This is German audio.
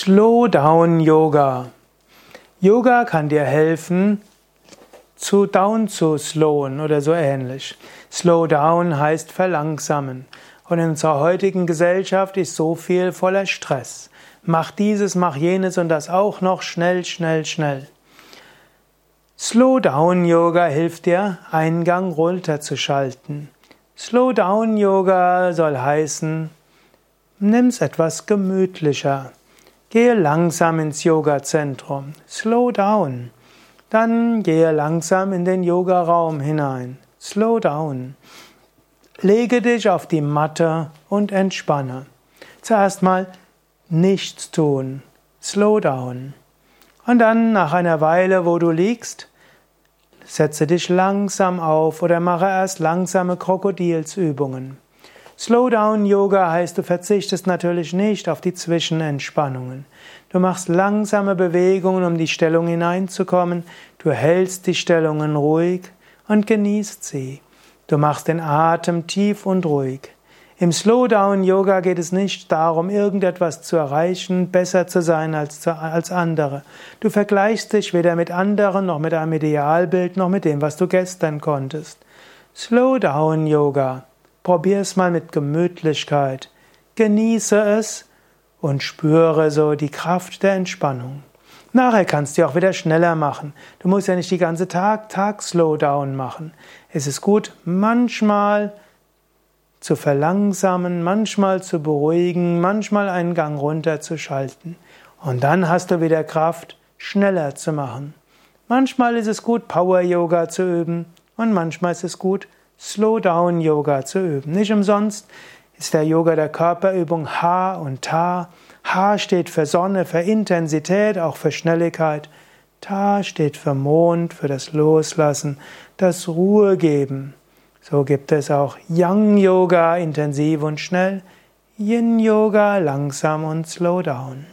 Slow Down Yoga. Kann dir helfen, zu down zu slowen oder so ähnlich. Slow down heißt verlangsamen. Und in unserer heutigen Gesellschaft ist so viel voller Stress. Mach dieses, mach jenes und das auch noch schnell, schnell, schnell. Slow Down Yoga hilft dir, Eingang runterzuschalten. Slow Down Yoga soll heißen, nimm's etwas gemütlicher. Gehe langsam ins Yoga-Zentrum. Slow down. Dann gehe langsam in den Yoga-Raum hinein. Slow down. Lege dich auf die Matte und entspanne. Zuerst mal nichts tun. Slow down. Und dann nach einer Weile, wo du liegst, setze dich langsam auf oder mache erst langsame Krokodilsübungen. Slowdown Yoga heißt, du verzichtest natürlich nicht auf die Zwischenentspannungen. Du machst langsame Bewegungen, um die Stellung hineinzukommen. Du hältst die Stellungen ruhig und genießt sie. Du machst den Atem tief und ruhig. Im Slowdown Yoga geht es nicht darum, irgendetwas zu erreichen, besser zu sein als, als andere. Du vergleichst dich weder mit anderen, noch mit einem Idealbild, noch mit dem, was du gestern konntest. Slowdown Yoga Probier es mal mit Gemütlichkeit. Genieße es und spüre so die Kraft der Entspannung. Nachher kannst du auch wieder schneller machen. Du musst ja nicht die ganze Tag Tag Slowdown machen. Es ist gut, manchmal zu verlangsamen, manchmal zu beruhigen, manchmal einen Gang runterzuschalten. Und dann hast du wieder Kraft, schneller zu machen. Manchmal ist es gut, Power Yoga zu üben und manchmal ist es gut, Slow-Down Yoga zu üben. Nicht umsonst ist der Yoga der Körperübung Ha und Ta. Ha steht für Sonne, für Intensität, auch für Schnelligkeit. Ta steht für Mond, für das Loslassen, das Ruhe geben. So gibt es auch Yang Yoga, intensiv und schnell, Yin Yoga, langsam und slow down.